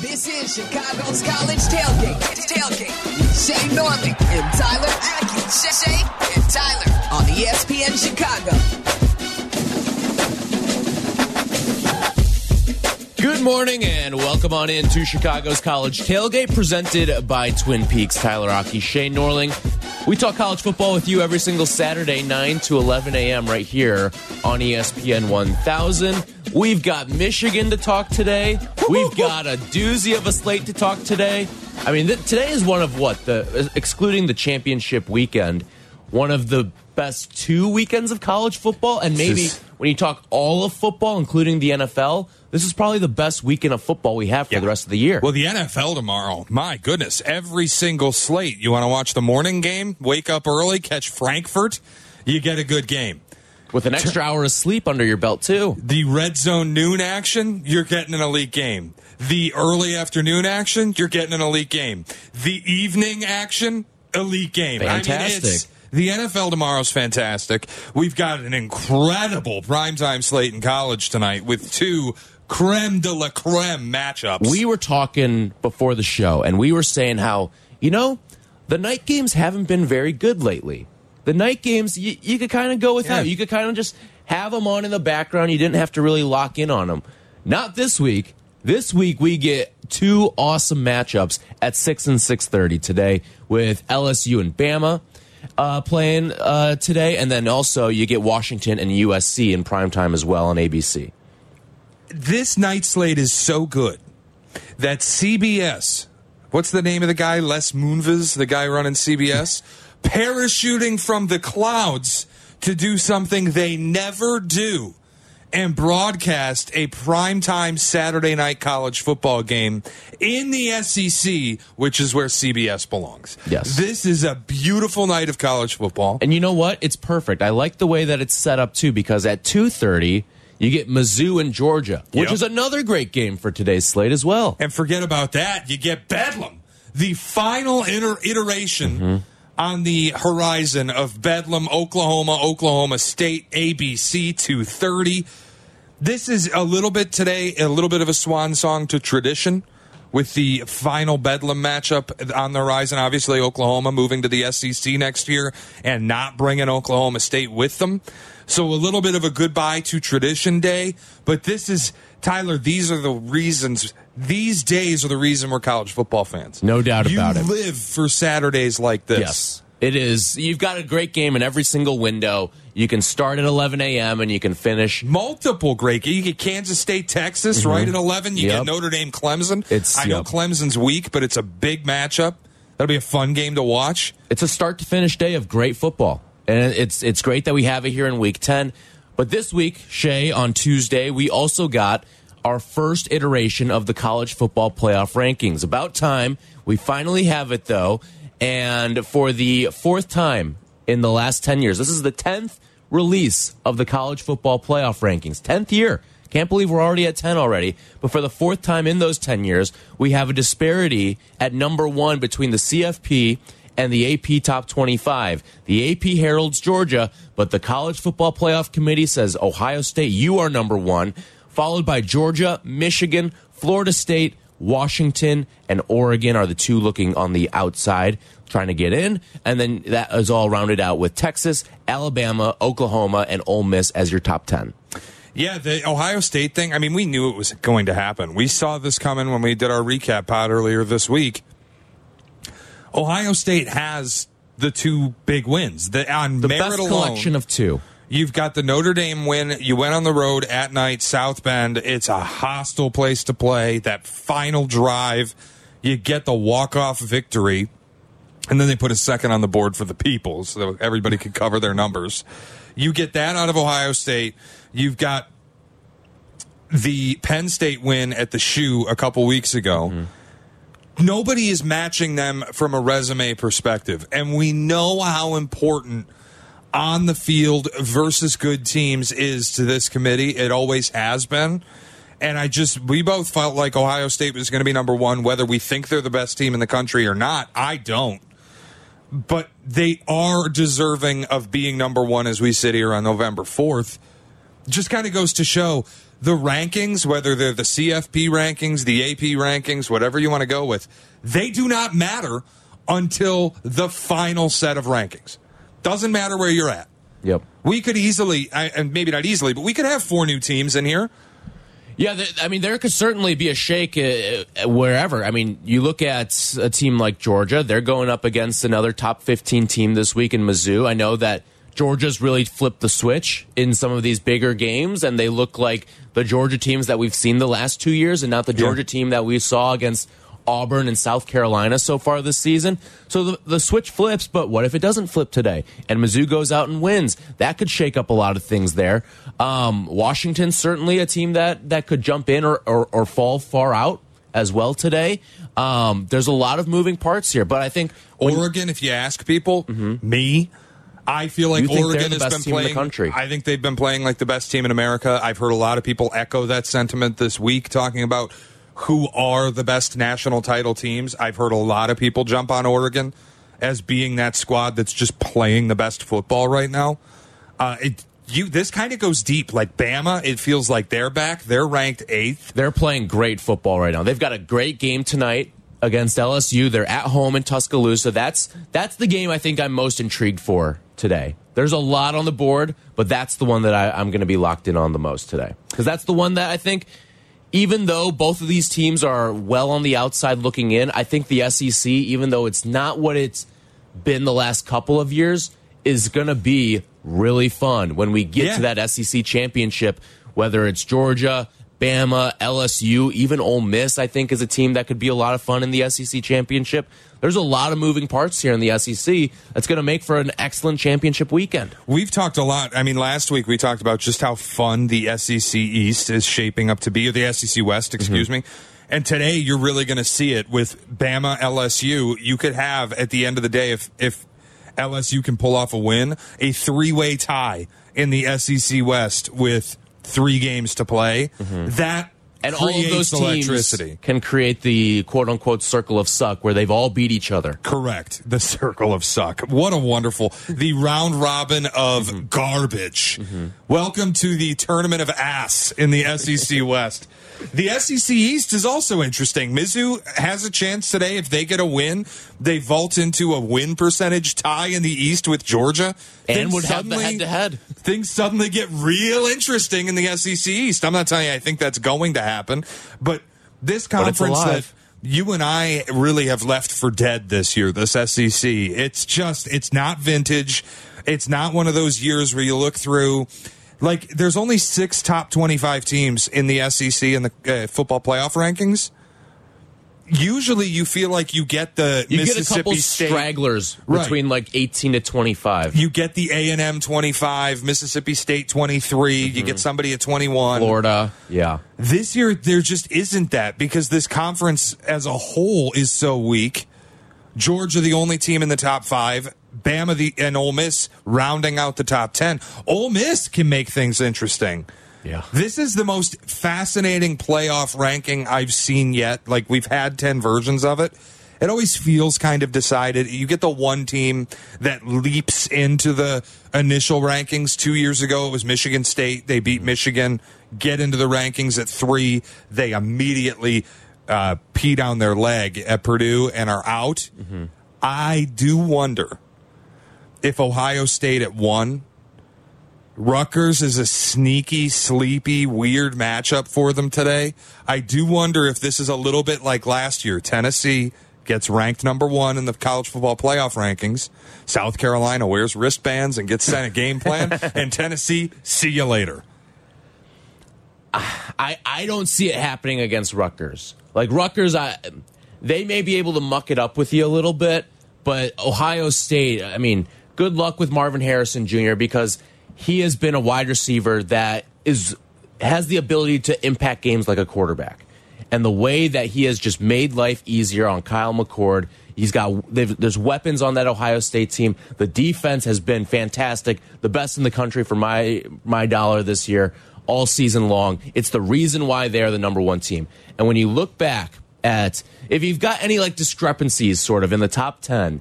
This is Chicago's College Tailgate. Tailgate. Shea Norling and Tyler Aki. Shea and Tyler on ESPN Chicago. Good morning and welcome on in to Chicago's College Tailgate presented by Twin Peaks. Tyler Aki, Shane Norling. We talk college football with you every single Saturday, 9 to 11 a.m. right here on ESPN 1000. We've got Michigan to talk today. We've got a doozy of a slate to talk today. I mean, th- today is one of what the excluding the championship weekend, one of the best two weekends of college football, and maybe is- when you talk all of football, including the NFL, this is probably the best weekend of football we have for Yeah. the rest of the year. Well, the NFL tomorrow. My goodness, every single slate. You want to watch the morning game? Wake up early, catch Frankfurt. You get a good game. With an extra hour of sleep under your belt too. The red zone noon action, you're getting an elite game. The early afternoon action, you're getting an elite game. The evening action, elite game. I mean, Fantastic. the NFL tomorrow's fantastic. We've got an incredible primetime slate in college tonight with two creme de la creme matchups. We were talking before the show, and we were saying how you know the night games haven't been very good lately. The night games, you, you could kind of go without. Yeah. You could kind of just have them on in the background. You didn't have to really lock in on them. Not this week. This week we get two awesome matchups at six and six thirty today with LSU and Bama uh, playing uh, today, and then also you get Washington and USC in prime time as well on ABC. this night slate is so good that CBS, what's the name of the guy? Les Moonves, the guy running CBS, parachuting from the clouds to do something they never do and broadcast a primetime Saturday night college football game in the SEC, which is where CBS belongs. Yes. This is a beautiful night of college football. And you know what? It's perfect. I like the way that it's set up too because at 2:30 you get Mizzou and Georgia, which Yep. is another great game for today's slate as well. And forget about that. You get Bedlam, the final iter- iteration mm-hmm. On the horizon of Bedlam, Oklahoma, Oklahoma State, ABC 230. This is a little bit today, a little bit of a swan song to tradition with the final Bedlam matchup on the horizon. Obviously, Oklahoma moving to the SEC next year and not bringing Oklahoma State with them. So a little bit of a goodbye to tradition day. But this is, Tyler, these are the reasons, these days are the reason we're college football fans. No doubt you about it. You live for Saturdays like this. Yes. It is. You've got a great game in every single window. You can start at 11 a.m. and you can finish. multiple great games. You get Kansas State, Texas, right at eleven. You Mm-hmm. Yep. get Notre Dame, Clemson. It's- I know yep. Clemson's weak, but it's a big matchup. That'll be a fun game to watch. It's a start to finish day of great football. And it's it's great that we have it here in week 10. But this week, Shea, on Tuesday, we also got our first iteration of the college football playoff rankings. About time. We finally have it though. And for the fourth time in the last 10 years, this is the 10th release of the college football playoff rankings. 10th year. Can't believe we're already at 10 already. But for the fourth time in those 10 years, we have a disparity at number one between the CFP and the AP Top 25. The AP heralds Georgia, but the College Football Playoff Committee says Ohio State, you are number one, followed by Georgia, Michigan, Florida State, Washington, and Oregon are the two looking on the outside trying to get in. And then that is all rounded out with Texas, Alabama, Oklahoma, and Ole Miss as your top 10. Yeah, the Ohio State thing. I mean, we knew it was going to happen. We saw this coming when we did our recap pod earlier this week. Ohio State has the two big wins. The on The best alone, collection of two. You've got the Notre Dame win. You went on the road at night, South Bend. It's a hostile place to play. That final drive, you get the walk-off victory, and then they put a second on the board for the people so everybody could cover their numbers. You get that out of Ohio State. You've got the Penn State win at the shoe a couple weeks ago. Mm-hmm. Nobody is matching them from a resume perspective. And we know how important on the field versus good teams is to this committee. It always has been. And I just, we both felt like Ohio State was going to be number one, whether we think they're the best team in the country or not. I don't. But they are deserving of being number one as we sit here on November 4th. Just kind of goes to show the rankings, whether they're the CFP rankings, the AP rankings, whatever you want to go with, they do not matter until the final set of rankings. Doesn't matter where you're at. Yep. We could easily, and maybe not easily, but we could have four new teams in here. Yeah, I mean, there could certainly be a shake uh, wherever. I mean, you look at a team like Georgia; they're going up against another top fifteen team this week in Mizzou. I know that Georgia's really flipped the switch in some of these bigger games, and they look like the Georgia teams that we've seen the last two years, and not the Georgia team that we saw against Auburn and South Carolina so far this season. So the, the switch flips, but what if it doesn't flip today and Mizzou goes out and wins? That could shake up a lot of things there. Um, Washington's certainly a team that, that could jump in or, or, or fall far out as well today. Um, there's a lot of moving parts here, but I think Oregon, if you ask people, me, I feel like Oregon the has been team in the playing. country. I think they've been playing like the best team in America. I've heard a lot of people echo that sentiment this week, talking about who are the best national title teams. I've heard a lot of people jump on Oregon as being that squad that's just playing the best football right now. Uh, it, you this kind of goes deep. Like Bama, it feels like they're back. They're ranked eighth. They're playing great football right now. They've got a great game tonight against LSU. They're at home in Tuscaloosa. That's that's the game I think I'm most intrigued for today. There's a lot on the board, but that's the one that I, I'm going to be locked in on the most today because that's the one that I think. Even though both of these teams are well on the outside looking in, I think the SEC, even though it's not what it's been the last couple of years, is going to be really fun when we get Yeah. to that SEC championship, whether it's Georgia, Bama, LSU, even Ole Miss, I think is a team that could be a lot of fun in the SEC championship. There's a lot of moving parts here in the SEC that's going to make for an excellent championship weekend. We've talked a lot. I mean, last week we talked about just how fun the SEC East is shaping up to be, or the SEC West, mm-hmm. excuse me. And today you're really going to see it with Bama LSU. You could have at the end of the day, if if LSU can pull off a win, a three way tie in the SEC West with three games to play. Mm-hmm. That And all of those teams can create the quote unquote circle of suck where they've all beat each other. Correct. The circle of suck. What a wonderful, the round robin of mm-hmm. garbage. Mm-hmm. Welcome to the tournament of ass in the SEC West. The SEC East is also interesting. Mizzou has a chance today. If they get a win, they vault into a win percentage tie in the East with Georgia. And Things would have the suddenly- head-to-head. Things suddenly get real interesting in the SEC East. I'm not telling you I think that's going to happen, but this But conference that you and I really have left for dead this year, this SEC. It's just, it's not vintage. It's not one of those years where you look through. Like, there's only six top 25 teams in the SEC in the uh, football playoff rankings. Usually, you feel like you get the You get a Mississippi couple State. stragglers Right. between like 18 to 25. You get the A and M 25, Mississippi State 23. You get somebody at 21. Florida, yeah. This year, there just isn't that because this conference as a whole is so weak. Georgia, the only team in the top five. Bama the, and Ole Miss rounding out the top 10. Ole Miss can make things interesting. Yeah. This is the most fascinating playoff ranking I've seen yet. Like, we've had 10 versions of it. It always feels kind of decided. You get the one team that leaps into the initial rankings. Two years ago, it was Michigan State. They beat Michigan, get into the rankings at three. They immediately uh, pee down their leg at Purdue and are out. I do wonder if Ohio State at one Rutgers is a sneaky, sleepy, weird matchup for them today. I do wonder if this is a little bit like last year. Tennessee gets ranked number one in the college football playoff rankings. South Carolina wears wristbands and gets sent a game plan. and Tennessee, see you later. I, I don't see it happening against Rutgers. Like Rutgers, I, they may be able to muck it up with you a little bit, but Ohio State, I mean, good luck with Marvin Harrison Jr. because he has been a wide receiver that is has the ability to impact games like a quarterback. And the way that he has just made life easier on Kyle McCord, he's got there's weapons on that Ohio State team. The defense has been fantastic, the best in the country for my my dollar this year, all season long. It's the reason why they're the number one team. And when you look back at if you've got any like discrepancies, sort of in the top ten,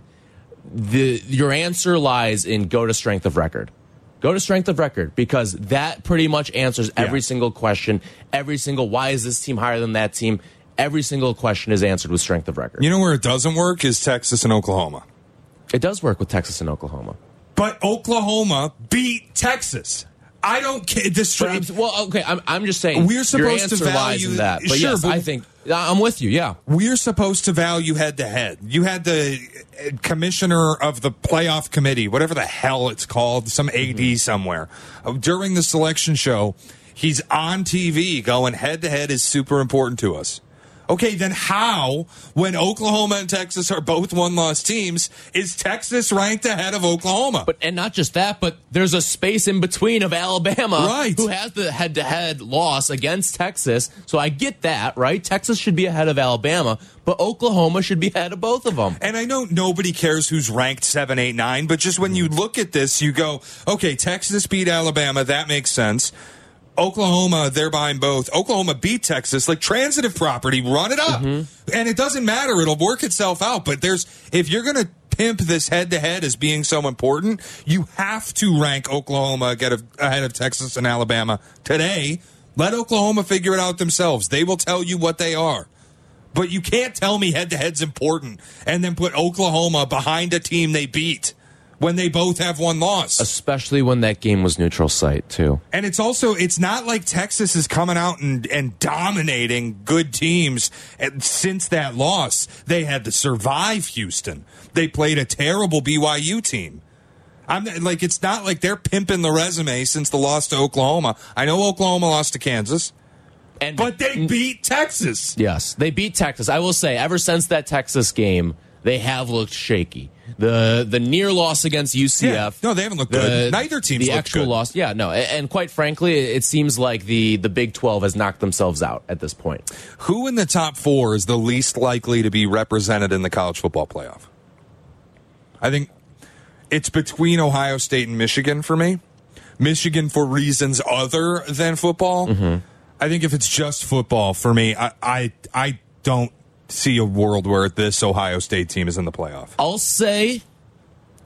the your answer lies in go to strength of record. Go to strength of record because that pretty much answers every Yeah. single question. Every single why is this team higher than that team? Every single question is answered with strength of record. You know where it doesn't work is Texas and Oklahoma. It does work with Texas and Oklahoma. But Oklahoma beat Texas. I don't care. The But well, okay, I'm, I'm just saying We're your supposed to value- in that. But Sure, yes, but- I think I'm with you. Yeah, we're supposed to value head to head. You had the uh, commissioner of the playoff committee, whatever the hell it's called, some AD somewhere, uh, during the selection show. He's on TV going head to head is super important to us. Okay, then how, when Oklahoma and Texas are both one loss teams, is Texas ranked ahead of Oklahoma? but and not just that, but there's a space in between of Alabama, Right. who has the head-to-head loss against Texas. So I get that, right? Texas should be ahead of Alabama, but Oklahoma should be ahead of both of them. And I know nobody cares who's ranked seven, eight, nine, but just when you look at this, you go, okay, Texas beat Alabama. That makes sense. Oklahoma, they're behind both. Oklahoma beat Texas, like transitive property, run it up. Mm-hmm. And it doesn't matter. It'll work itself out. But there's, if you're going to pimp this head to head as being so important, you have to rank Oklahoma of, ahead of Texas and Alabama today. Let Oklahoma figure it out themselves. They will tell you what they are. But you can't tell me head to head's important and then put Oklahoma behind a team they beat when they both have one loss. Especially when that game was neutral site too. And it's also it's not like Texas is coming out and, and dominating good teams and since that loss. They had to survive Houston. They played a terrible BYU team. I'm like it's not like they're pimping the resume since the loss to Oklahoma. I know Oklahoma lost to Kansas, And but they beat Texas. Yes, they beat Texas. I will say, ever since that Texas game, they have looked shaky. The the near loss against UCF. Yeah. No, they haven't looked good. Neither team's the actual good. loss. Yeah, no, and quite frankly, it seems like the the Big Twelve has knocked themselves out at this point. Who in the top four is the least likely to be represented in the college football playoff? I think it's between Ohio State and Michigan for me. Michigan for reasons other than football. Mm-hmm. I think if it's just football for me, I, I I don't see a world where this Ohio State team is in the playoff. I'll say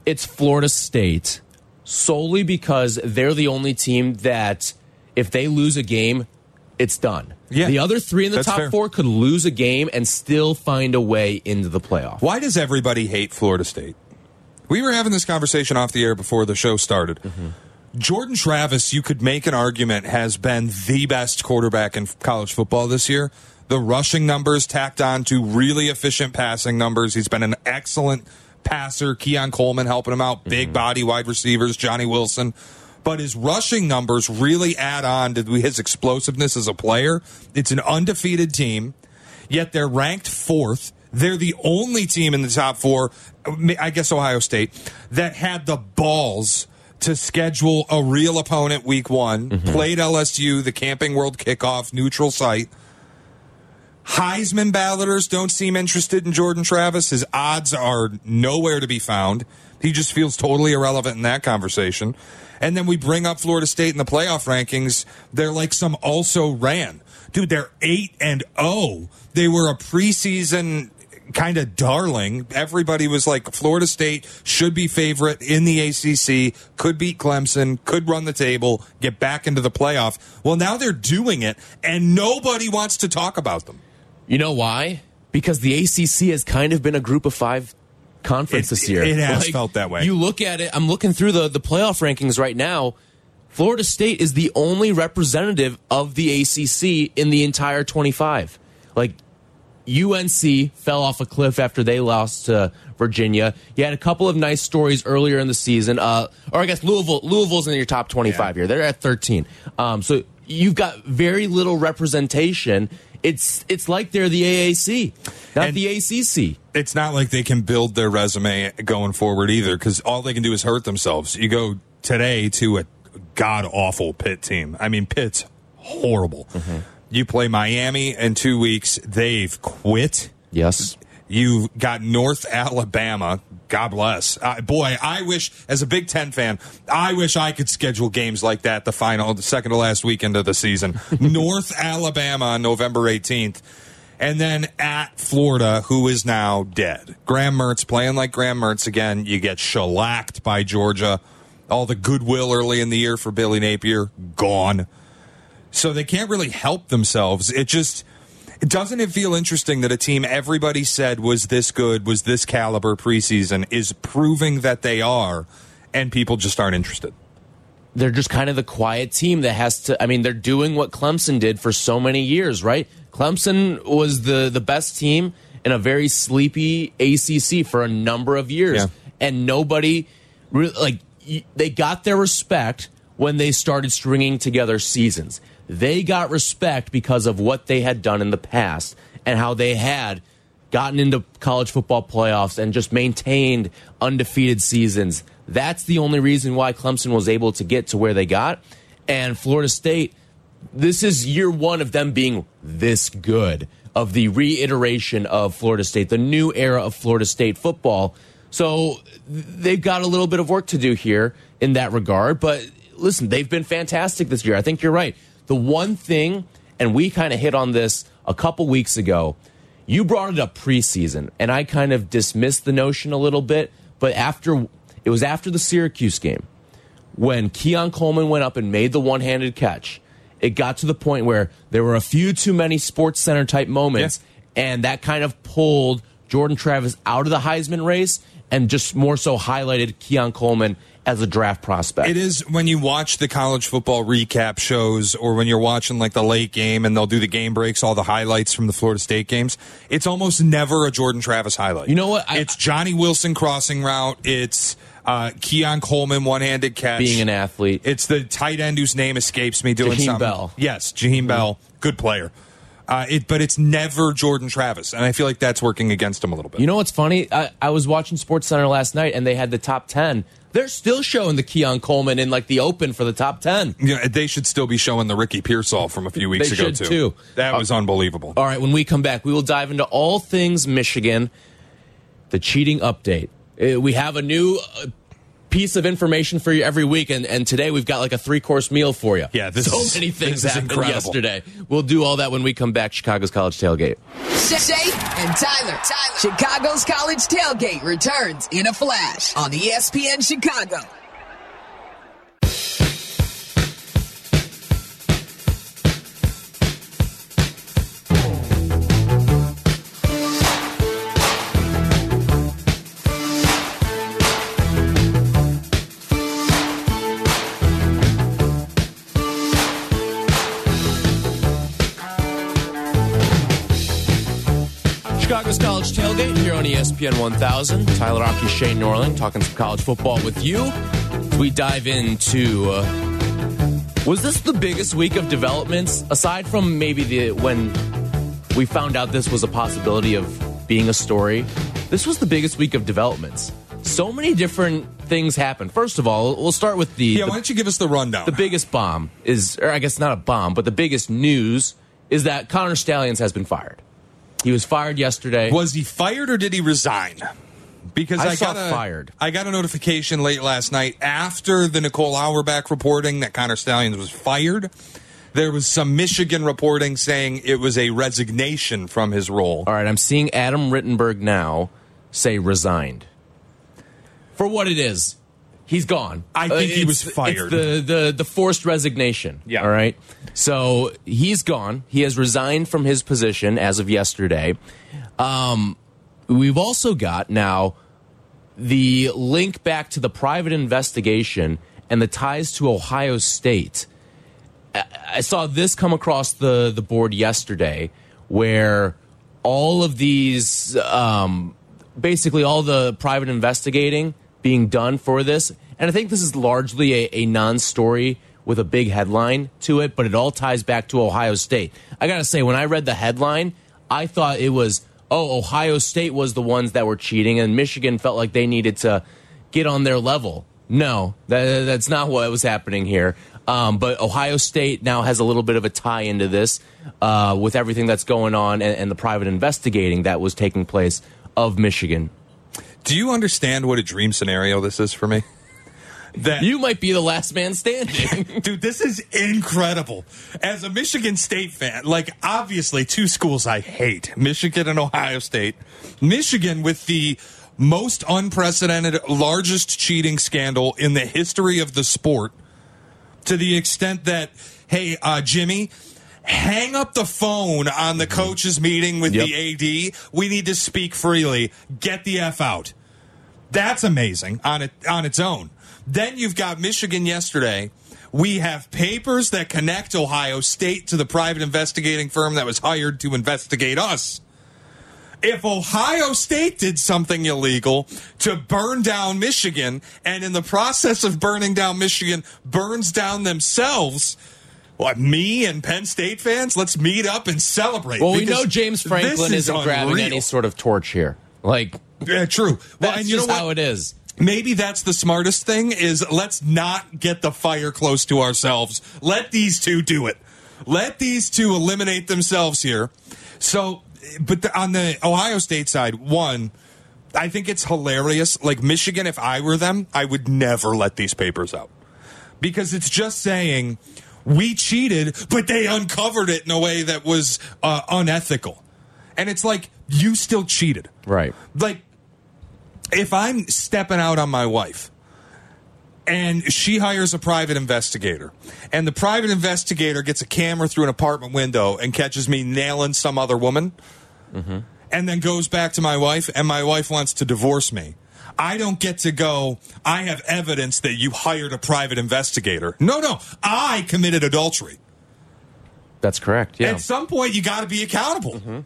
it's Florida State solely because they're the only team that if they lose a game, it's done. Yeah. the other three in the top fair. four could lose a game and still find a way into the playoff. Why does everybody hate Florida State? We were having this conversation off the air before the show started. Mm-hmm. Jordan Travis, you could make an argument, has been the best quarterback in college football this year. The rushing numbers tacked on to really efficient passing numbers. He's been an excellent passer. Keon Coleman helping him out. Big mm-hmm. body wide receivers, Johnny Wilson. But his rushing numbers really add on to his explosiveness as a player. It's an undefeated team yet they're ranked fourth. They're the only team in the top four, I guess Ohio State, that had the balls to schedule a real opponent week one, mm-hmm. played LSU, the Camping World kickoff, neutral site. Heisman balloters don't seem interested in Jordan Travis. His odds are nowhere to be found. He just feels totally irrelevant in that conversation. And then we bring up Florida State in the playoff rankings. They're like some also ran. Dude, they're 8 and 0. They were a preseason kind of darling. Everybody was like Florida State should be favorite in the ACC, could beat Clemson, could run the table, get back into the playoff. Well, now they're doing it and nobody wants to talk about them. You know why? Because the ACC has kind of been a group of five conference It- this year. it has felt that way. You look at it, I'm looking through the, the playoff rankings right now. Florida State is the only representative of the ACC in the entire 25. Like, UNC fell off a cliff after they lost to Virginia. You had a couple of nice stories earlier in the season. Uh, or I guess Louisville, Louisville's in your top 25 here. They're at 13. Um, so you've got very little representation. It's it's like they're the AAC, not And- the ACC. it's not like they can build their resume going forward either because all they can do is hurt themselves. You go today to a god awful Pitt team. I mean, Pitt's horrible. Mm-hmm. You play Miami in two weeks, they've quit. Yes. You got North Alabama. God bless. Uh, boy, I wish, as a Big Ten fan, I wish I could schedule games like that the final, the second to last weekend of the season. North Alabama on November 18th. And then at Florida, who is now dead. Graham Mertz playing like Graham Mertz again. You get shellacked by Georgia. All the goodwill early in the year for Billy Napier, gone. So they can't really help themselves. It just doesn't it feel interesting that a team everybody said was this good, was this caliber preseason, is proving that they are, and people just aren't interested. They're just kind of the quiet team that has to. I mean, they're doing what Clemson did for so many years, right? Clemson was the the best team in a very sleepy ACC for a number of years, Yeah. and nobody really like they got their respect when they started stringing together seasons. They got respect because of what they had done in the past and how they had gotten into college football playoffs and just maintained undefeated seasons. That's the only reason why Clemson was able to get to where they got. And Florida State, this is year one of them being this good, of the reiteration of Florida State, the new era of Florida State football. So they've got a little bit of work to do here in that regard. But listen, they've been fantastic this year. I think you're right. The one thing, and we kind of hit on this a couple weeks ago, you brought it up preseason, and I kind of dismissed the notion a little bit. But after it was after the Syracuse game, when Keon Coleman went up and made the one handed catch, it got to the point where there were a few too many Sports Center type moments, and that kind of pulled Jordan Travis out of the Heisman race and just more so highlighted Keon Coleman as a draft prospect. It is when you watch the college football recap shows or when you're watching like the late game and they'll do the game breaks, all the highlights from the Florida State games. It's almost never a Jordan Travis highlight. You know what? I- it's Johnny Wilson crossing route. It's uh, Keon Coleman one handed catch. being an athlete. It's the tight end whose name escapes me doing Jaheim something. Bell. Mm-hmm. Yes, Jaheim Bell, good player. Uh, it, but it's never Jordan Travis, and I feel like that's working against him a little bit. You know what's funny? I, I was watching Sports Center last night, and they had the top ten. They're still showing the Keon Coleman in like the open for the top ten. Know, they should still be showing the Ricky Pearsall from a few weeks They ago should, too. too. That was unbelievable. All right, when we come back, we will dive into all things Michigan, the cheating update. Uh, We have a new uh, piece of information for you every week, and, and today we've got like a three course meal for you. Yeah, this so is- many things this is happened incredible. yesterday. We'll do all that when we come back. Chicago's College Tailgate. Shea and Tyler. Tyler. Chicago's College Tailgate returns in a flash on ESPN Chicago. College Tailgate here on ESPN 1000. Tyler Rocky, Shane Norling talking some college football with you. As we dive into. Uh, was this the biggest week of developments aside from maybe the when we found out this was a possibility of being a story? This was the biggest week of developments. So many different things happened. First of all, we'll start with the Yeah, the, why don't you give us the rundown? the biggest bomb is, or I guess not a bomb, but the biggest news is that Connor Stalions has been fired. He was fired yesterday. was he fired or did he resign? Because I I, saw got a, fired. I got a notification late last night after the Nicole Auerbach reporting that Connor Stalions was fired. There was some Michigan reporting saying it was a resignation from his role. All right, I'm seeing Adam Rittenberg now say resigned. For what it is, he's gone. Uh, I think he was fired. It's the, the, the forced resignation. Yeah. All right. So he's gone. He has resigned from his position as of yesterday. Um, we've also got now the link back to the private investigation and the ties to Ohio State. I- I saw this come across the the board yesterday, where all of these, um, basically all the private investigating being done for this, and I think this is largely a, a non-story with a big headline to it, but it all ties back to Ohio State. I gotta say, when I read the headline, I thought it was, oh, Ohio State was the ones that were cheating, and Michigan felt like they needed to get on their level. No, that, that's not what was happening here. Um, but Ohio State now has a little bit of a tie into this uh, with everything that's going on and, and the private investigating that was taking place of Michigan. Do you understand what a dream scenario this is for me? That You might be the last man standing. Dude, this is incredible. As a Michigan State fan, like obviously two schools I hate, Michigan and Ohio State. Michigan with the most unprecedented, largest cheating scandal in the history of the sport to the extent that, hey, uh, Jimmy, hang up the phone on the mm-hmm. coaches meeting with Yep. the AD. We need to speak freely. Get the F out. That's amazing on it on its own. Then you've got Michigan yesterday. We have papers that connect Ohio State to the private investigating firm that was hired to investigate us. If Ohio State did something illegal to burn down Michigan, and in the process of burning down Michigan, burns down themselves, what, me and Penn State fans? Let's meet up and celebrate. Well, we know James Franklin is isn't grabbing any sort of torch here. Like Yeah, true. Well, that's and you just know how it is. maybe that's the smartest thing is let's not get the fire close to ourselves let these two do it let these two eliminate themselves here so but the, on the ohio state side one i think it's hilarious like michigan if i were them i would never let these papers out because it's just saying we cheated but they uncovered it in a way that was uh, unethical and it's like you still cheated Right. like if I'm stepping out on my wife and she hires a private investigator and the private investigator gets a camera through an apartment window and catches me nailing some other woman and then goes back to my wife and my wife wants to divorce me. I don't get to go, I have evidence that you hired a private investigator. No, no, I committed adultery. That's correct. Yeah. At some point, you got to be accountable. Mm-hmm.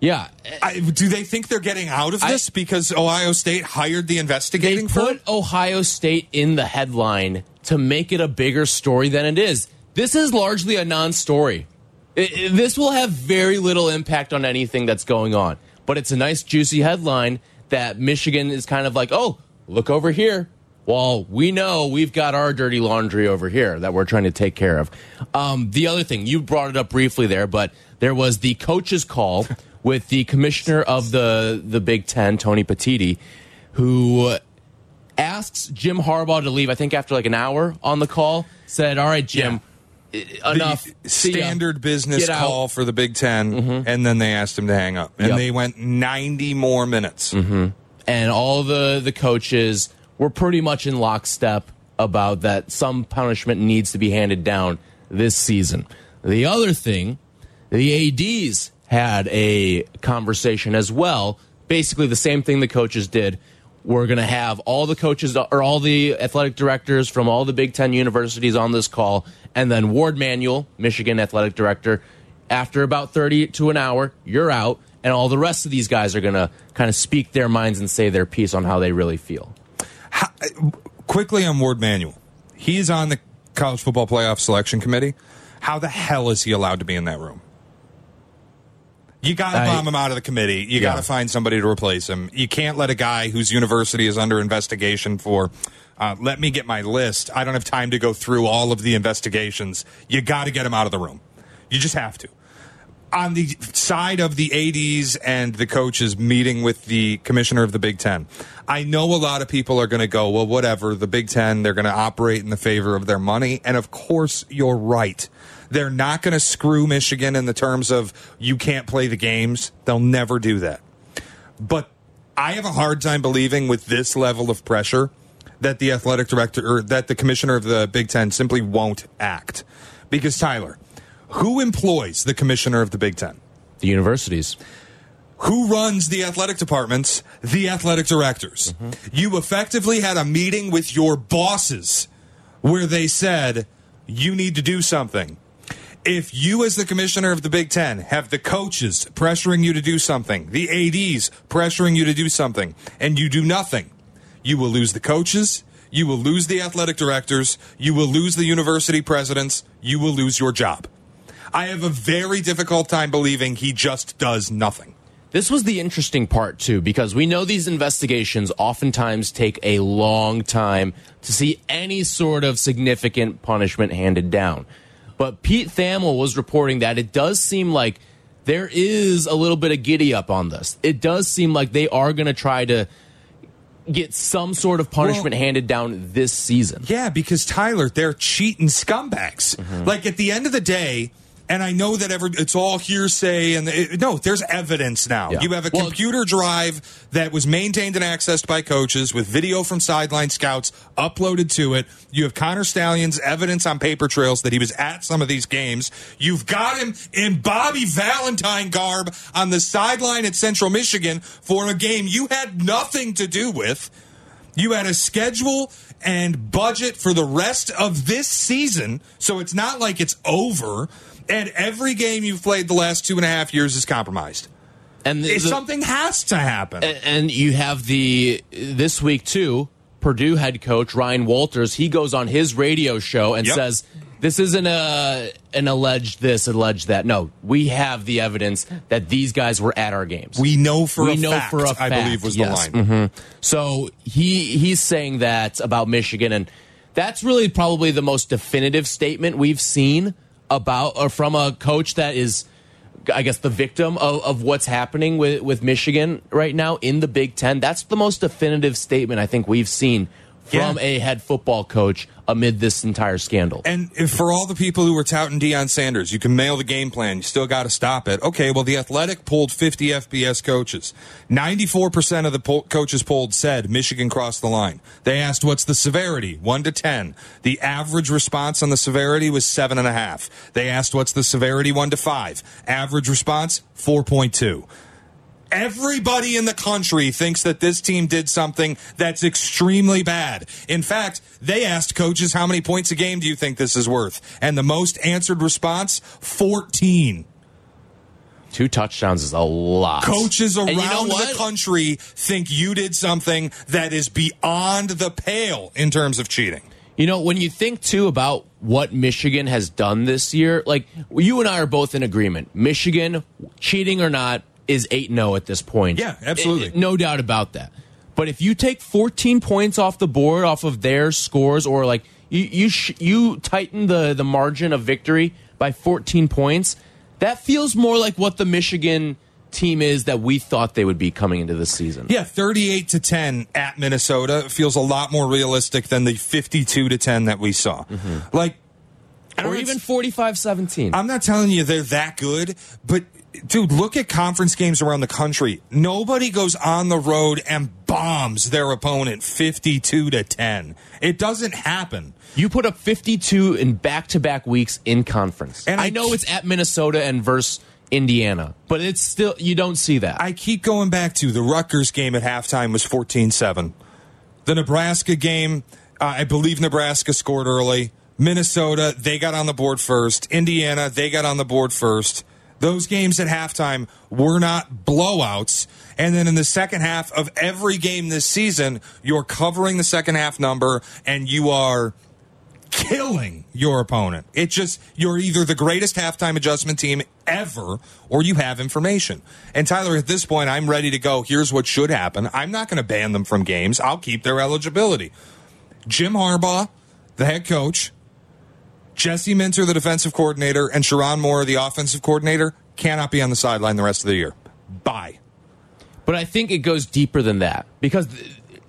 yeah. I, do they think they're getting out of I- this because Ohio State hired the They investigating firm? put Ohio State in the headline to make it a bigger story than it is. This is largely a non-story. It- it- this will have very little impact on anything that's going on. But it's a nice, juicy headline that Michigan is kind of like, oh, look over here. Well, we know we've got our dirty laundry over here that we're trying to take care of. Um, the other thing, you brought it up briefly there, but there was the coach's call with the commissioner of the, the Big Ten, Tony Petitti, who asks Jim Harbaugh to leave. I think after like an hour on the call, said, "All right, Jim, The enough." Standard business Get out." Mm-hmm. call for the Big 10 and then they asked him to hang up, and Yep. they went ninety more minutes. and all the the coaches were pretty much in lockstep about that some punishment needs to be handed down this season. The other thing, the ADs had a conversation as well, basically the same thing the coaches did. We're going to have all the coaches or all the athletic directors from all the Big 10 universities on this call and then Warde Manuel, Michigan athletic director, after about 30 to an hour, you're out and all the rest of these guys are going to kind of speak their minds and say their piece on how they really feel. Quickly on Warde Manuel, he's on the college football playoff selection committee. How the hell is he allowed to be in that room? You got to bomb him out of the committee. You got to find somebody to replace him. You can't let a guy whose university is under investigation for. Uh, let me get my list. I don't have time to go through all of the investigations. You got to get him out of the room. You just have to. On the side of the ADs and the coaches meeting with the commissioner of the Big Ten, I know a lot of people are going to go, well, whatever, the Big Ten, they're going to operate in the favor of their money. And of course, you're right. They're not going to screw Michigan in the terms of you can't play the games. They'll never do that. But I have a hard time believing with this level of pressure that the athletic director or that the commissioner of the Big Ten simply won't act. Because, Tyler, who employs the commissioner of the Big Ten? The universities. Who runs the athletic departments? The athletic directors. Mm-hmm. You effectively had a meeting with your bosses where they said, you need to do something. If you, as the commissioner of the Big Ten, have the coaches pressuring you to do something, the ADs pressuring you to do something, and you do nothing, you will lose the coaches, you will lose the athletic directors, you will lose the university presidents, you will lose your job. I have a very difficult time believing he just does nothing. This was the interesting part too, because we know these investigations oftentimes take a long time to see any sort of significant punishment handed down. But Pete Thamel was reporting that it does seem like there is a little bit of giddy up on this. It does seem like they are going to try to get some sort of punishment Well- handed down this season. Yeah, because Tyler, they're cheating scumbags. Mm-hmm. Like at the end of the day, And I know that every it's all hearsay, and it, no, there's evidence now. Yeah. You have a Well- computer drive that was maintained and accessed by coaches with video from sideline scouts uploaded to it. You have Connor Stalions' evidence on paper trails that he was at some of these games. You've got him in Bobby Valentine garb on the sideline at Central Michigan for a game you had nothing to do with. You had a schedule and budget for the rest of this season, so it's not like it's over. And every game you've played the last two and a half years is compromised. And the, the- something has to happen. And you have the this week too. Purdue head coach Ryan Walters. He goes on his radio show and Yep. says, "This isn't a an alleged this, alleged that. No, we have the evidence that these guys were at our games. we know for we a know fact, for a I fact, I believe was the yes. line. Mhm. So he he's saying that about Michigan, and that's really probably the most definitive statement we've seen about or from a coach that is, I guess, the victim of, of what's happening with with Michigan right now in the Big Ten. That's the most definitive statement I think we've seen from Yeah. a head football coach amid this entire scandal. And if for all the people who were touting Deion Sanders, you can mail the game plan. You still got to stop it. Okay, well, the Athletic pulled 50 FBS coaches. 94% of the po- coaches polled said Michigan crossed the line. They asked, what's the severity? 1 to 10. The average response on the severity was 7.5. They asked, what's the severity? 1 to 5. Average response? 4.2. Everybody in the country thinks that this team did something that's extremely bad. In fact, they asked coaches, how many points a game do you think this is worth? And the most answered response, 14. Two touchdowns is a lot. Coaches around you know the country think you did something that is beyond the pale in terms of cheating. You know, when you think too about what Michigan has done this year, like you and I are both in agreement. Michigan, cheating or not, is 8 0 at this point. Yeah, absolutely. I- no doubt about that. But if you take 14 points off the board off of their scores, or like you you sh- you tighten the the margin of victory by 14 points, that feels more like what the Michigan team is that we thought they would be coming into the season. Yeah, 38 to 10 at Minnesota feels a lot more realistic than the 52 to 10 that we saw. Mm-hmm. Like, I don't Or even it's- 45 17. I'm not telling you they're that good, but dude, look at conference games around the country. Nobody goes on the road and bombs their opponent 52 to 10. It doesn't happen. You put up 52 in back to back weeks in conference. And I, I know it's at Minnesota and versus Indiana, but it's still, you don't see that. I keep going back to the Rutgers game at halftime was 14 7. The Nebraska game, uh, I believe Nebraska scored early. Minnesota, they got on the board first. Indiana, they got on the board first. Those games at halftime were not blowouts. And then in the second half of every game this season, you're covering the second half number and you are killing your opponent. It just you're either the greatest halftime adjustment team ever or you have information. And Tyler, at this point, I'm ready to go. Here's what should happen. I'm not going to ban them from games. I'll keep their eligibility. Jim Harbaugh, the head coach, Jesse Minter, the defensive coordinator, and Sherrone Moore, the offensive coordinator, cannot be on the sideline the rest of the year. Bye. but I think it goes deeper than that because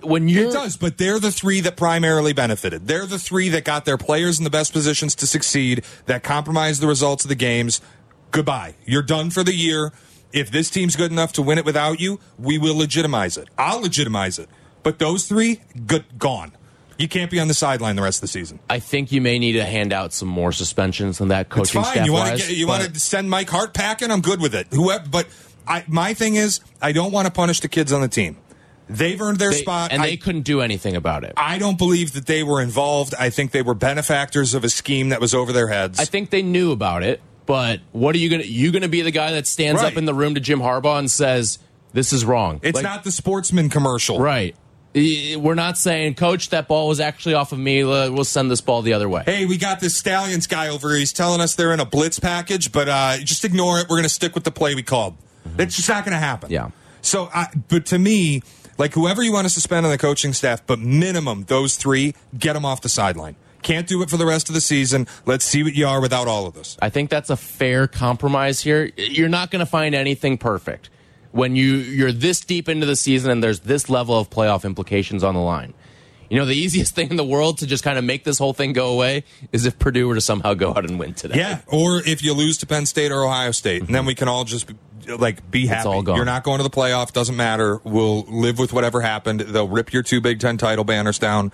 when you're. It does, but they're the three that primarily benefited. They're the three that got their players in the best positions to succeed, that compromised the results of the games. Goodbye. You're done for the year. If this team's good enough to win it without you, we will legitimize it. I'll legitimize it. But those three, good, gone. You can't be on the sideline the rest of the season. I think you may need to hand out some more suspensions on that It's coaching fine. staff. You want to you want to send Mike Hart packing? I'm good with it. Whoever, but I, my thing is, I don't want to punish the kids on the team. They've earned their they- spot, and I- they couldn't do anything about it. I don't believe that they were involved. I think they were benefactors of a scheme that was over their heads. I think they knew about it, but what are you gonna? You gonna be the guy that stands Right. up in the room to Jim Harbaugh and says this is wrong? it's Like, not the sportsman commercial. right. We're not saying, Coach, that ball was actually off of me. We'll send this ball the other way. Hey, we got this Stalions guy over here. He's telling us they're in a blitz package, but uh, just ignore it. We're going to stick with the play we called. That's just not going to happen. Yeah. So, I, but to me, like whoever you want to suspend on the coaching staff, but minimum those three, get them off the sideline. Can't do it for the rest of the season. Let's see what you are without all of this. I think that's a fair compromise here. You're not going to find anything perfect when you you're this deep into the season and there's this level of playoff implications on the line. You know, the easiest thing in the world to just kind of make this whole thing go away is if Purdue were to somehow go out and win today. Yeah, or if you lose to Penn State or Ohio State, and then mhm. we can all just like be happy. all gone. You're not going to the playoff. Doesn't matter. We'll live with whatever happened. They'll rip your two Big Ten title banners down,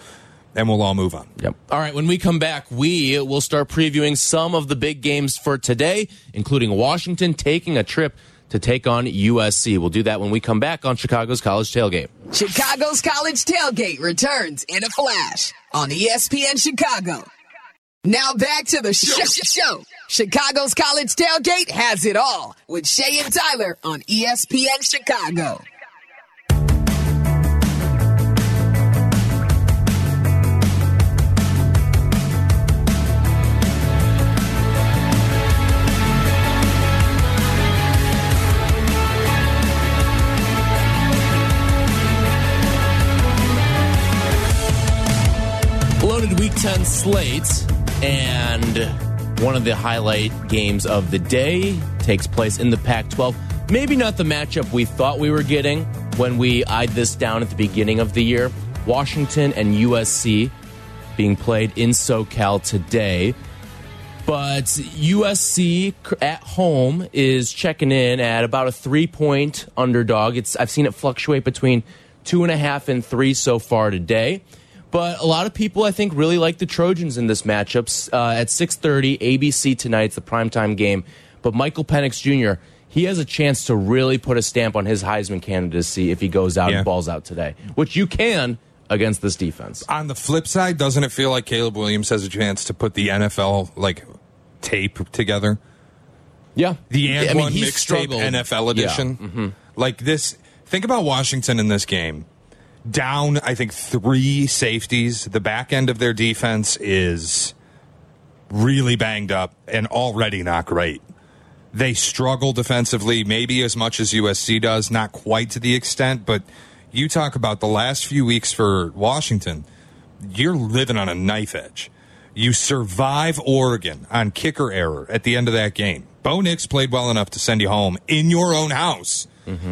and we'll all move on. Yep. All right, when we come back, we will start previewing some of the big games for today, including Washington taking a trip to take on USC. We'll do that when we come back on Chicago's College Tailgate. Chicago's College Tailgate returns in a flash on ESPN Chicago. Now back to the sh- sh- show. Chicago's College Tailgate has it all with Shea and Tyler on ESPN Chicago. Week 10 slate, and one of the highlight games of the day takes place in the Pac 12. Maybe not the matchup we thought we were getting when we eyed this down at the beginning of the year. Washington and USC being played in SoCal today. But USC at home is checking in at about a three point underdog. It's I've seen it fluctuate between two and a half and three so far today. But a lot of people, I think, really like the Trojans in this matchup. Uh, at 6.30, ABC tonight, it's the primetime game. But Michael Penix Jr., he has a chance to really put a stamp on his Heisman candidacy if he goes out Yeah. and balls out today, which you can against this defense. On the flip side, doesn't it feel like Caleb Williams has a chance to put the NFL like tape together? Yeah. The and I mean, one he's mixtape struggled. NFL Yeah. edition. Like this. Think about Washington in this game. Down, I think three safeties. The back end of their defense is really banged up and already not great. They struggle defensively, maybe as much as USC does, not quite to the extent, but you talk about the last few weeks for Washington, you're living on a knife edge. You survive Oregon on kicker error at the end of that game. Bo Nix played well enough to send you home in your own house.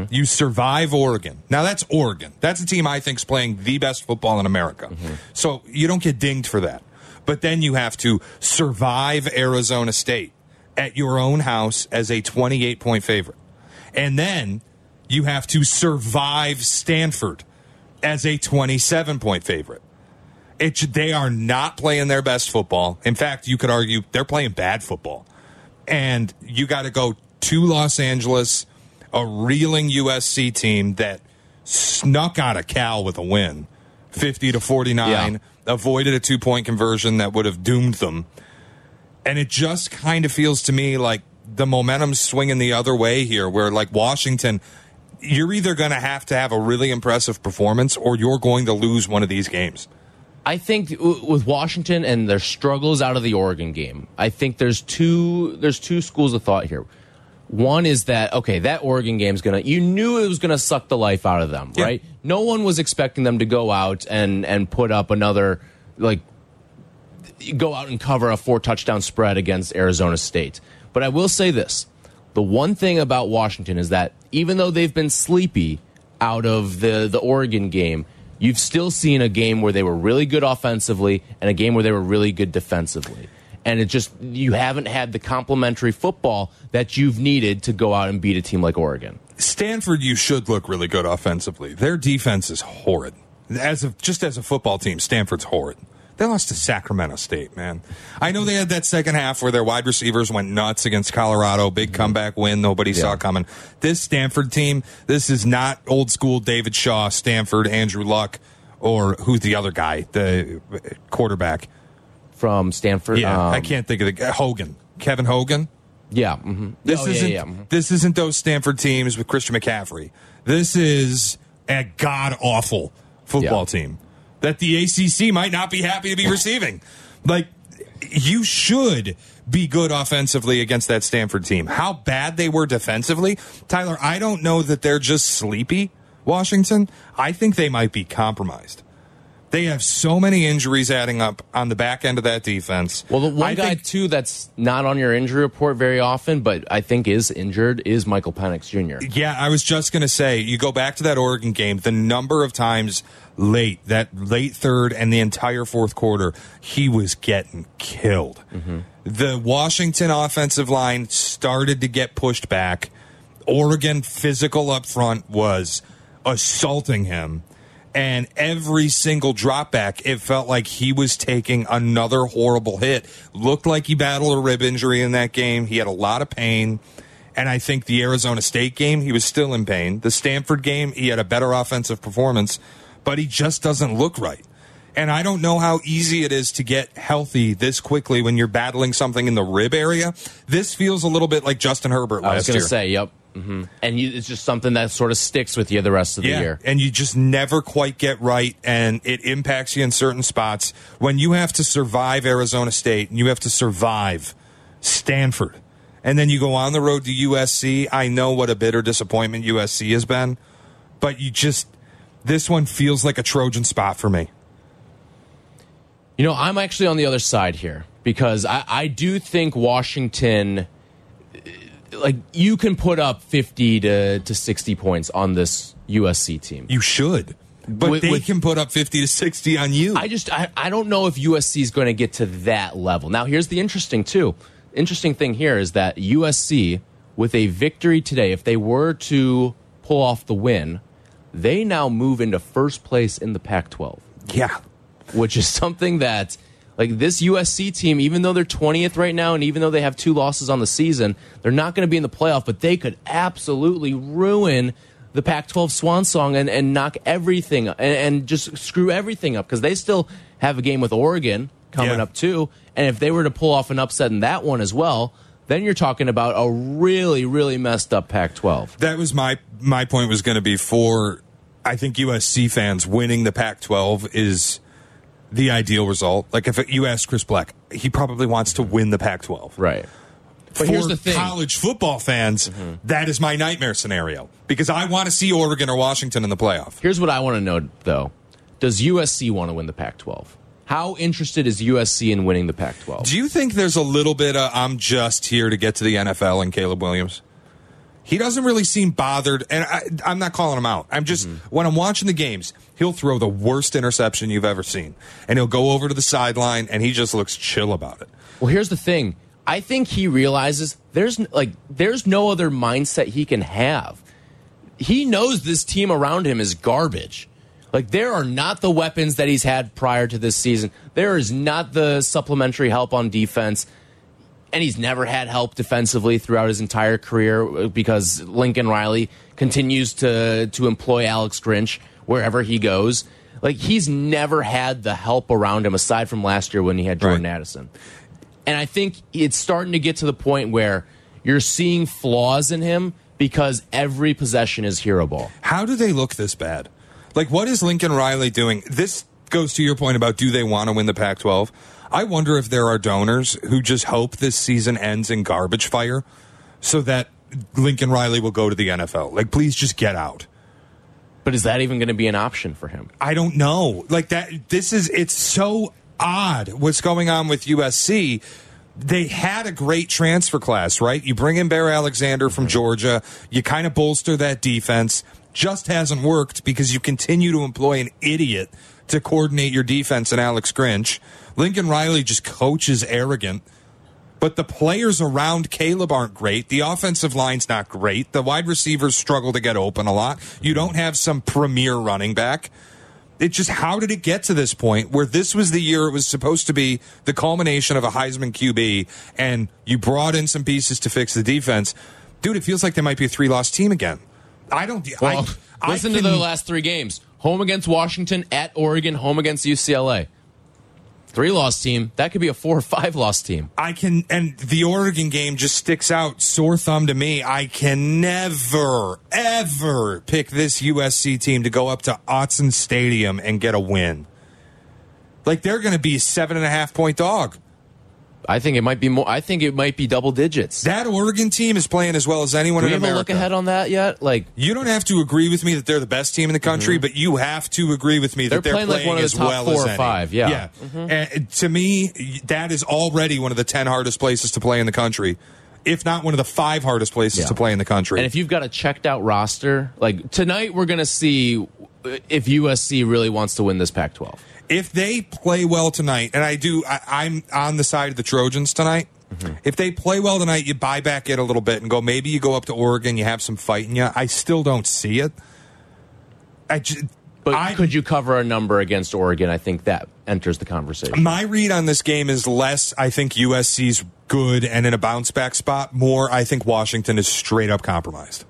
You survive Oregon. Now that's Oregon. That's a team I think is playing the best football in America. So you don't get dinged for that. But then you have to survive Arizona State at your own house as a 28 point favorite. And then you have to survive Stanford as a 27 point favorite. It, they are not playing their best football. In fact, you could argue they're playing bad football. And you got to go to Los Angeles, a reeling USC team that snuck out of Cal with a win, 50 to 49, Yeah. avoided a two point conversion that would have doomed them. And it just kind of feels to me like the momentum's swinging the other way here, where like Washington, you're either going to have to have a really impressive performance or you're going to lose one of these games. I think with Washington and their struggles out of the Oregon game, I think there's two there's two schools of thought here. One is that okay, that Oregon game's gonna you knew it was gonna suck the life out of them, Yeah. right? No one was expecting them to go out and and put up another like go out and cover a four touchdown spread against Arizona State. But I will say this. The one thing about Washington is that even though they've been sleepy out of the the Oregon game, you've still seen a game where they were really good offensively and a game where they were really good defensively. And it just you haven't had the complementary football that you've needed to go out and beat a team like Oregon. Stanford, you should look really good offensively. Their defense is horrid. As of just as a football team, Stanford's horrid. They lost to Sacramento State, man. I know they had that second half where their wide receivers went nuts against Colorado, big mm-hmm. comeback win nobody saw coming. This Stanford team, this is not old school David Shaw, Stanford, Andrew Luck, or who's the other guy, the quarterback. From Stanford, Yeah, um, I can't think of the guy. Hogan, Kevin Hogan. Yeah, hmm This oh, isn't yeah, mhm. this isn't those Stanford teams with Christian McCaffrey. This is a god awful football Yeah. team that the ACC might not be happy to be receiving. Like you should be good offensively against that Stanford team. How bad they were defensively, Tyler, I don't know that they're just sleepy, Washington. I think they might be compromised. They have so many injuries adding up on the back end of that defense. Well, the one I guy think- too that's not on your injury report very often, but I think is injured is Michael Penix Jr. Yeah, I was just going to say, you go back to that Oregon game, the number of times late, that late third and the entire fourth quarter, he was getting killed. Mm-hmm. The Washington offensive line started to get pushed back. Oregon physical up front was assaulting him. And every single drop back, it felt like he was taking another horrible hit. Looked like he battled a rib injury in that game. He had a lot of pain. And I think the Arizona State game, he was still in pain. The Stanford game, he had a better offensive performance, but he just doesn't look right. And I don't know how easy it is to get healthy this quickly when you're battling something in the rib area. This feels a little bit like Justin Herbert last year. I was going to say, yep. Hmm And you, it's just something that sort of sticks with you the rest of the year. And you just never quite get right, and it impacts you in certain spots. When you have to survive Arizona State and you have to survive Stanford, and then you go on the road to USC, I know what a bitter disappointment USC has been, but you just, this one feels like a Trojan spot for me. You know, I'm actually on the other side here because I, I do think Washington, like, you can put up 50 to, to 60 points on this USC team. You should. But With- they with- can put up 50 to 60 on you. I just I, I don't know if USC is going to get to that level. Now, here's the interesting too. Interesting thing here is that USC with a victory today, if they were to pull off the win, they now move into first place in the Pac-12, yeah. which is something that like this USC team, even though they're 20th right now, and even though they have two losses on the season, they're not going to be in the playoff, but they could absolutely ruin the Pac 12 swan song and, and knock everything and, and just screw everything up because they still have a game with Oregon coming Yeah. up too. And if they were to pull off an upset in that one as well, then you're talking about a really, really messed up Pac 12. That was my my point was going to be for I think USC fans winning the Pac-12 is the ideal result. Like if you ask Chris Black, he probably wants to win the Pac-12. Right. But For here's the thing. Mm-hmm. college football fans, that is my nightmare scenario because I want to see Oregon or Washington in the playoff. Here's what I want to know, though. Does USC want to win the Pac 12? How interested is USC in winning the Pac 12? Do you think there's a little bit of I'm just here to get to the NFL and Caleb Williams? He doesn't really seem bothered, and I, I'm not calling him out. I'm just mm-hmm. when I'm watching the games, he'll throw the worst interception you've ever seen, and he'll go over to the sideline, and he just looks chill about it. Well, here's the thing. I think he realizes there's like there's no other mindset he can have. He knows this team around him is garbage. Like there are not the weapons that he's had prior to this season. There is not the supplementary help on defense. And he's never had help defensively throughout his entire career uh, because Lincoln Riley continues to to employ Alex Grinch wherever he goes. Like he's never had the help around him aside from last year when he had Jordan Right. Addison. And I think it's starting to get to the point where you're seeing flaws in him because every possession is hero ball. How do they look this bad? Like, what is Lincoln Riley doing? This goes to your point about do they want to win the Pac 12? I wonder if there are donors who just hope this season ends in garbage fire so that Lincoln Riley will go to the NFL. Like, please just get out. But is that even going to be an option for him? I don't know. Like that this is it's so odd what's going on with USC. They had a great transfer class, right? You bring in Bear Alexander from mhm. Georgia, you kind of bolster that defense. Just hasn't worked because you continue to employ an idiot to coordinate your defense and Alex Grinch. Lincoln Riley just coaches arrogant. But the players around Caleb aren't great. The offensive line's not great. The wide receivers struggle to get open a lot. You don't have some premier running back. It just, how did it get to this point where this was the year it was supposed to be the culmination of a Heisman QB and you brought in some pieces to fix the defense? Dude, it feels like they might be a three loss team again. I don't, Well, I, listen I to can- the last three games: home against Washington, at Oregon, home against UCLA. Three loss team. That could be a four or five loss team. I can, and the Oregon game just sticks out sore thumb to me. I can never, ever pick this USC team to go up to Autzen Stadium and get a win. Like they're going to be a seven and a half point dog. I think it might be more. I think it might be double digits. That Oregon team is playing as well as anyone Do we in have a America. look ahead on that yet? Like You don't have to agree with me that they're the best team in the country, but you have to agree with me that. They're they're playing like one of the as top well four as or any. five, yeah. Mm-hmm. And to me, that is already one of the ten hardest places to play in the country, if not one of the five hardest places Yeah. to play in the country. And if you've got a checked out roster, like tonight, we're going to see if USC really wants to win this Pac 12. If they play well tonight, and I do, I, I'm on the side of the Trojans tonight. Mm-hmm. If they play well tonight, you buy back in a little bit and go. Maybe you go up to Oregon, you have some fight in you. I still don't see it. I just, But I, could you cover a number against Oregon? I think that enters the conversation. My read on this game is less. I think USC's good and in a bounce back spot. More, I think Washington is straight up compromised.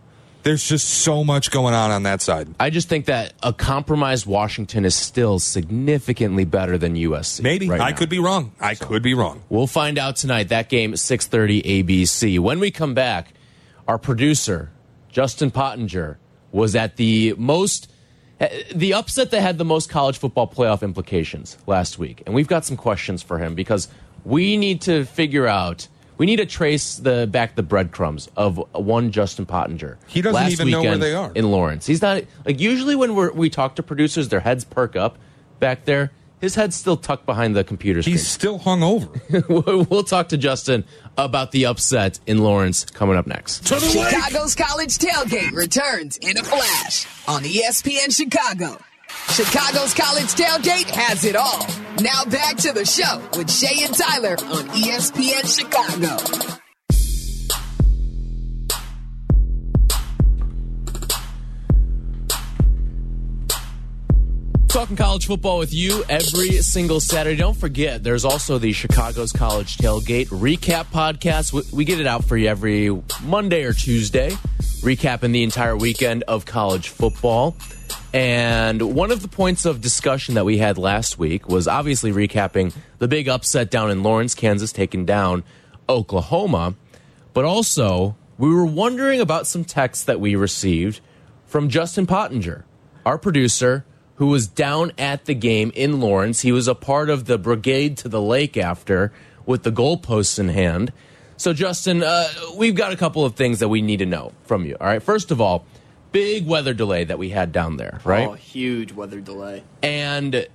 There's just so much going on on that side. I just think that a compromised Washington is still significantly better than USC. Maybe right I now. could be wrong. I could be wrong. We'll find out tonight. That game at 6:30 ABC. When we come back, our producer Justin Pottinger was at the most eh, the upset that had the most college football playoff implications last week. And we've got some questions for him because we need to figure out we need to trace the back the breadcrumbs of one Justin Pottinger. He doesn't last even know where they are. in Lawrence. He's not like usually when we're, we talk to producers, their heads perk up back there. His head's still tucked behind the computer screen. He's still hung over. we'll talk to Justin about the upset in Lawrence coming up next. to the lake. Chicago's college tailgate returns in a flash on ESPN Chicago. Chicago's college tailgate has it all. Now back to the show with Shea and Tyler on ESPN Chicago. Talking college football with you every single Saturday. Don't forget, there's also the Chicago's College Tailgate Recap Podcast. We get it out for you every Monday or Tuesday, recapping the entire weekend of college football. And one of the points of discussion that we had last week was obviously recapping the big upset down in Lawrence, Kansas, taking down Oklahoma. But also, we were wondering about some texts that we received from Justin Pottinger, our producer, who was down at the game in Lawrence. He was a part of the brigade to the lake after with the goalposts in hand. So, Justin, uh, we've got a couple of things that we need to know from you. All right. First of all, big weather delay that we had down there, right? Oh, huge weather delay. And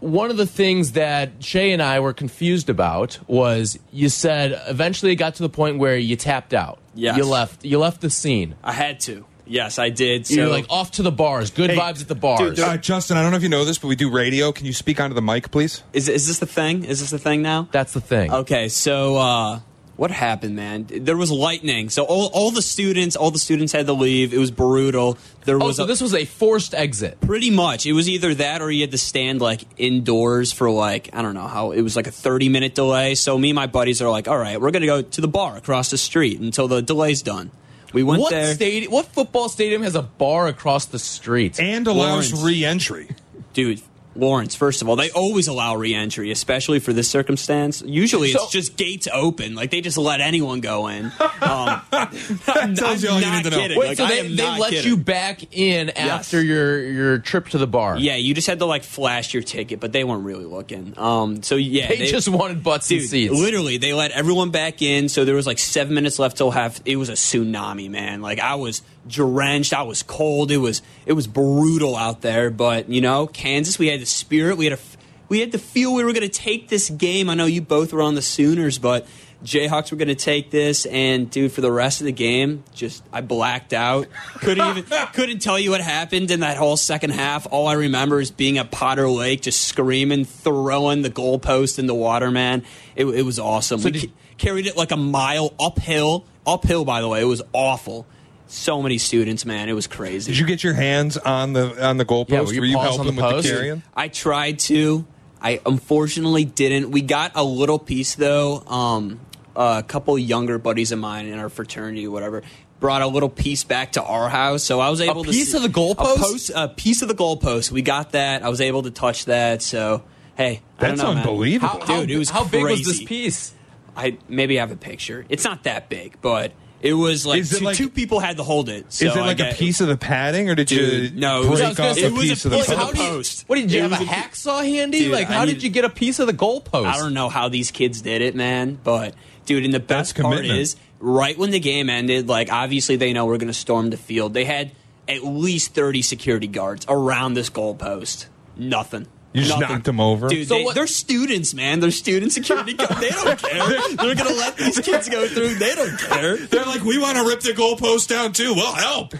one of the things that Shea and I were confused about was you said eventually it got to the point where you tapped out. Yes. You left you left the scene. I had to. Yes, I did. So You're like off to the bars. Good Hey, vibes at the bars. dude, Uh, Justin, I don't know if you know this, but we do radio. Can you speak onto the mic, please? is is this the thing? Is this the thing now? That's the thing. Okay, so uh, what happened, man? There was lightning. So all, all the students, all the students had to leave. It was brutal. There Oh, was so a, this was a forced exit. pretty much. It was either that or you had to stand like indoors for like I don't know how. It was like a thirty minute delay. So me and my buddies are like, all right, we're gonna go to the bar across the street until the delay's done. We went What there, stadium? What football stadium has a bar across the street? And allows Lawrence. re-entry. dude. Lawrence, first of all, they always allow re-entry, especially for this circumstance. Usually, So- it's just gates open, like they just let anyone go in. Um, That tells you all I'm you need to know. Wait, Like, so they, they let kidding. you back in after your your trip to the bar? Yeah, you just had to like flash your ticket, but they weren't really looking. Um, so yeah, They, just wanted butts and Dude, seats. literally, they let everyone back in. So there was like seven minutes left till half. It was a tsunami, man. Like I was drenched. I was cold. It was it was brutal out there. But you know, Kansas, we had the spirit. We had a we had the feel we were going to take this game. I know you both were on the Sooners, but Jayhawks were going to take this. And dude, for the rest of the game, just I blacked out. Couldn't even couldn't tell you what happened in that whole second half. All I remember is being at Potter Lake, just screaming, throwing the goalpost in the water. Man, it, it was awesome. So we did- ca- carried it like a mile uphill. Uphill, by the way, it was awful. So many students, man, it was crazy. Did you get your hands on the on the goalpost? Yeah, were you paws on helping the with post? the carrying? I tried to. I unfortunately didn't. We got a little piece though. Um, a couple younger buddies of mine in our fraternity, whatever, brought a little piece back to our house, so I was able to piece see- of the goalpost? A, post, a piece of the goalpost. We got that. I was able to touch that. So hey, I don't That's know, unbelievable. how, how, Dude, it was how big was this piece? I maybe I have a picture. It's not that big, but It was like, Is it two, like- two people had to hold it. So Is it I like a get- piece of the padding, or did Dude, you no, it was- break I was gonna off say, a it was a piece of the piece of post? the how do you, post. what did you It have was a a- hacksaw handy? Dude, like, I how need- did you get a piece of the goalpost? I don't know how these kids did it, man. But dude, and the best That's part commitment. is right when the game ended, like obviously they know we're going to storm the field. They had at least thirty security guards around this goalpost. Nothing. You just Nothing. them over? dude. So they, what- they're students, man. They're student security guards. They don't care. They're going to let these kids go through. They don't care. They're like, we want to rip the goalpost down too. Well, help.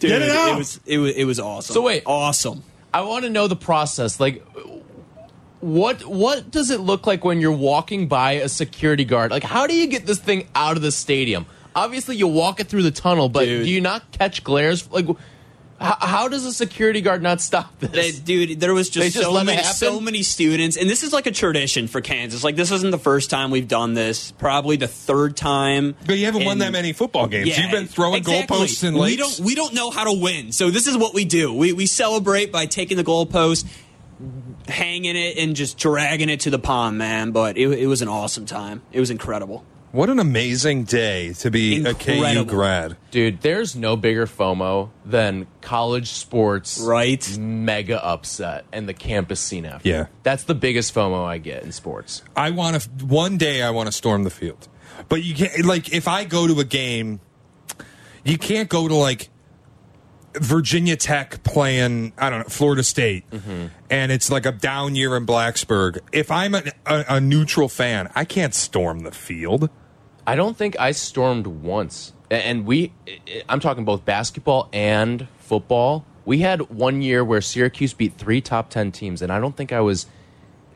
Dude, Get it out. was it was it was awesome. So wait. awesome. I want to know the process. Like, what what does it look like when you're walking by a security guard? Like, how do you get this thing out of the stadium? Obviously, you walk it through the tunnel, but Dude. do you not catch glares? Like, how, how does a security guard not stop this? They, dude, there was just, just so many, so many students, and this is like a tradition for Kansas. Like this isn't the first time we've done this. Probably the third time. But you haven't won that many football games. Yeah, You've been throwing exactly. goalposts in We don't we don't know how to win, so this is what we do. We we celebrate by taking the goalpost, hanging it, and just dragging it to the pond, man. But it, it was an awesome time. It was incredible. What an amazing day to be a KU grad. Dude, there's no bigger FOMO than college sports Right. mega upset and the campus scene after. Yeah. That's the biggest FOMO I get in sports. I want to one day I want to storm the field. But you can't like if I go to a game, you can't go to like Virginia Tech playing I don't know Florida State, mm-hmm. and it's like a down year in Blacksburg. If I'm a, a, a neutral fan, I can't storm the field. I don't think I stormed once. And we, I'm talking both basketball and football. We had one year where Syracuse beat three top 10 teams, and I don't think I was,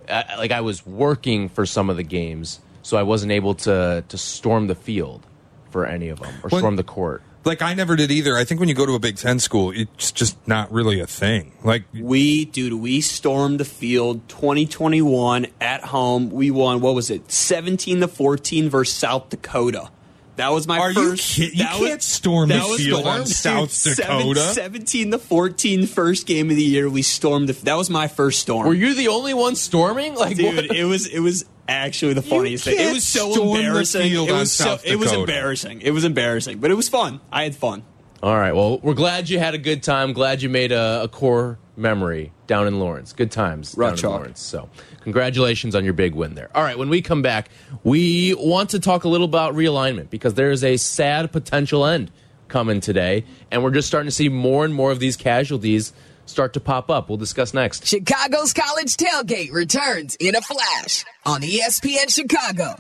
like, I was working for some of the games, so I wasn't able to, to storm the field for any of them or storm the court. Like I never did either. I think when you go to a Big Ten school, it's just not really a thing. Like We, dude, we stormed the field 2021 at home. We won, what was it, 17 to 14 versus South Dakota. That was my Are you first. kidding? You that can't storm the field on South Dakota. 17 to 14, first game of the year. We stormed the. That was my first storm. Were you the only one storming? Like, dude? what? It was it was actually the funniest thing. It was so embarrassing. It was so. It was embarrassing. It was embarrassing, but it was fun. I had fun. All right. Well, we're glad you had a good time. Glad you made a, a core memory down in Lawrence. Good times Rough down in. Lawrence. So, congratulations on your big win there. All right. When we come back, we want to talk a little about realignment because there is a sad potential end coming today, and we're just starting to see more and more of these casualties start to pop up. We'll discuss next. Chicago's college tailgate returns in a flash on ESPN Chicago.